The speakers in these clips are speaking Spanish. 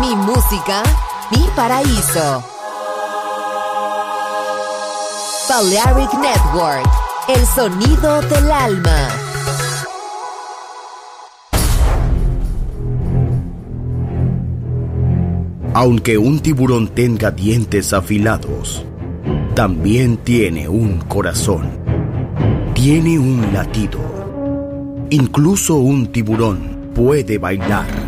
Mi música, mi paraíso. Balearic Network, el sonido del alma. Aunque un tiburón tenga dientes afilados, también tiene un corazón. Tiene un latido. Incluso un tiburón puede bailar.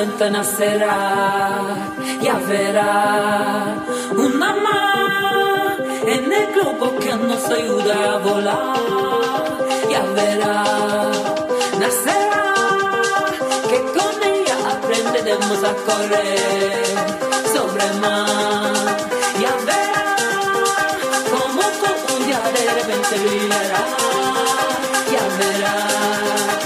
Que calenta nacerá, ya verá una más en el globo que nos ayuda a volar, ya verá, nacerá, que con ella aprenderemos a correr sobre el mar, ya verá como con un día de repente brillará, ya verá.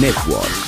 Network.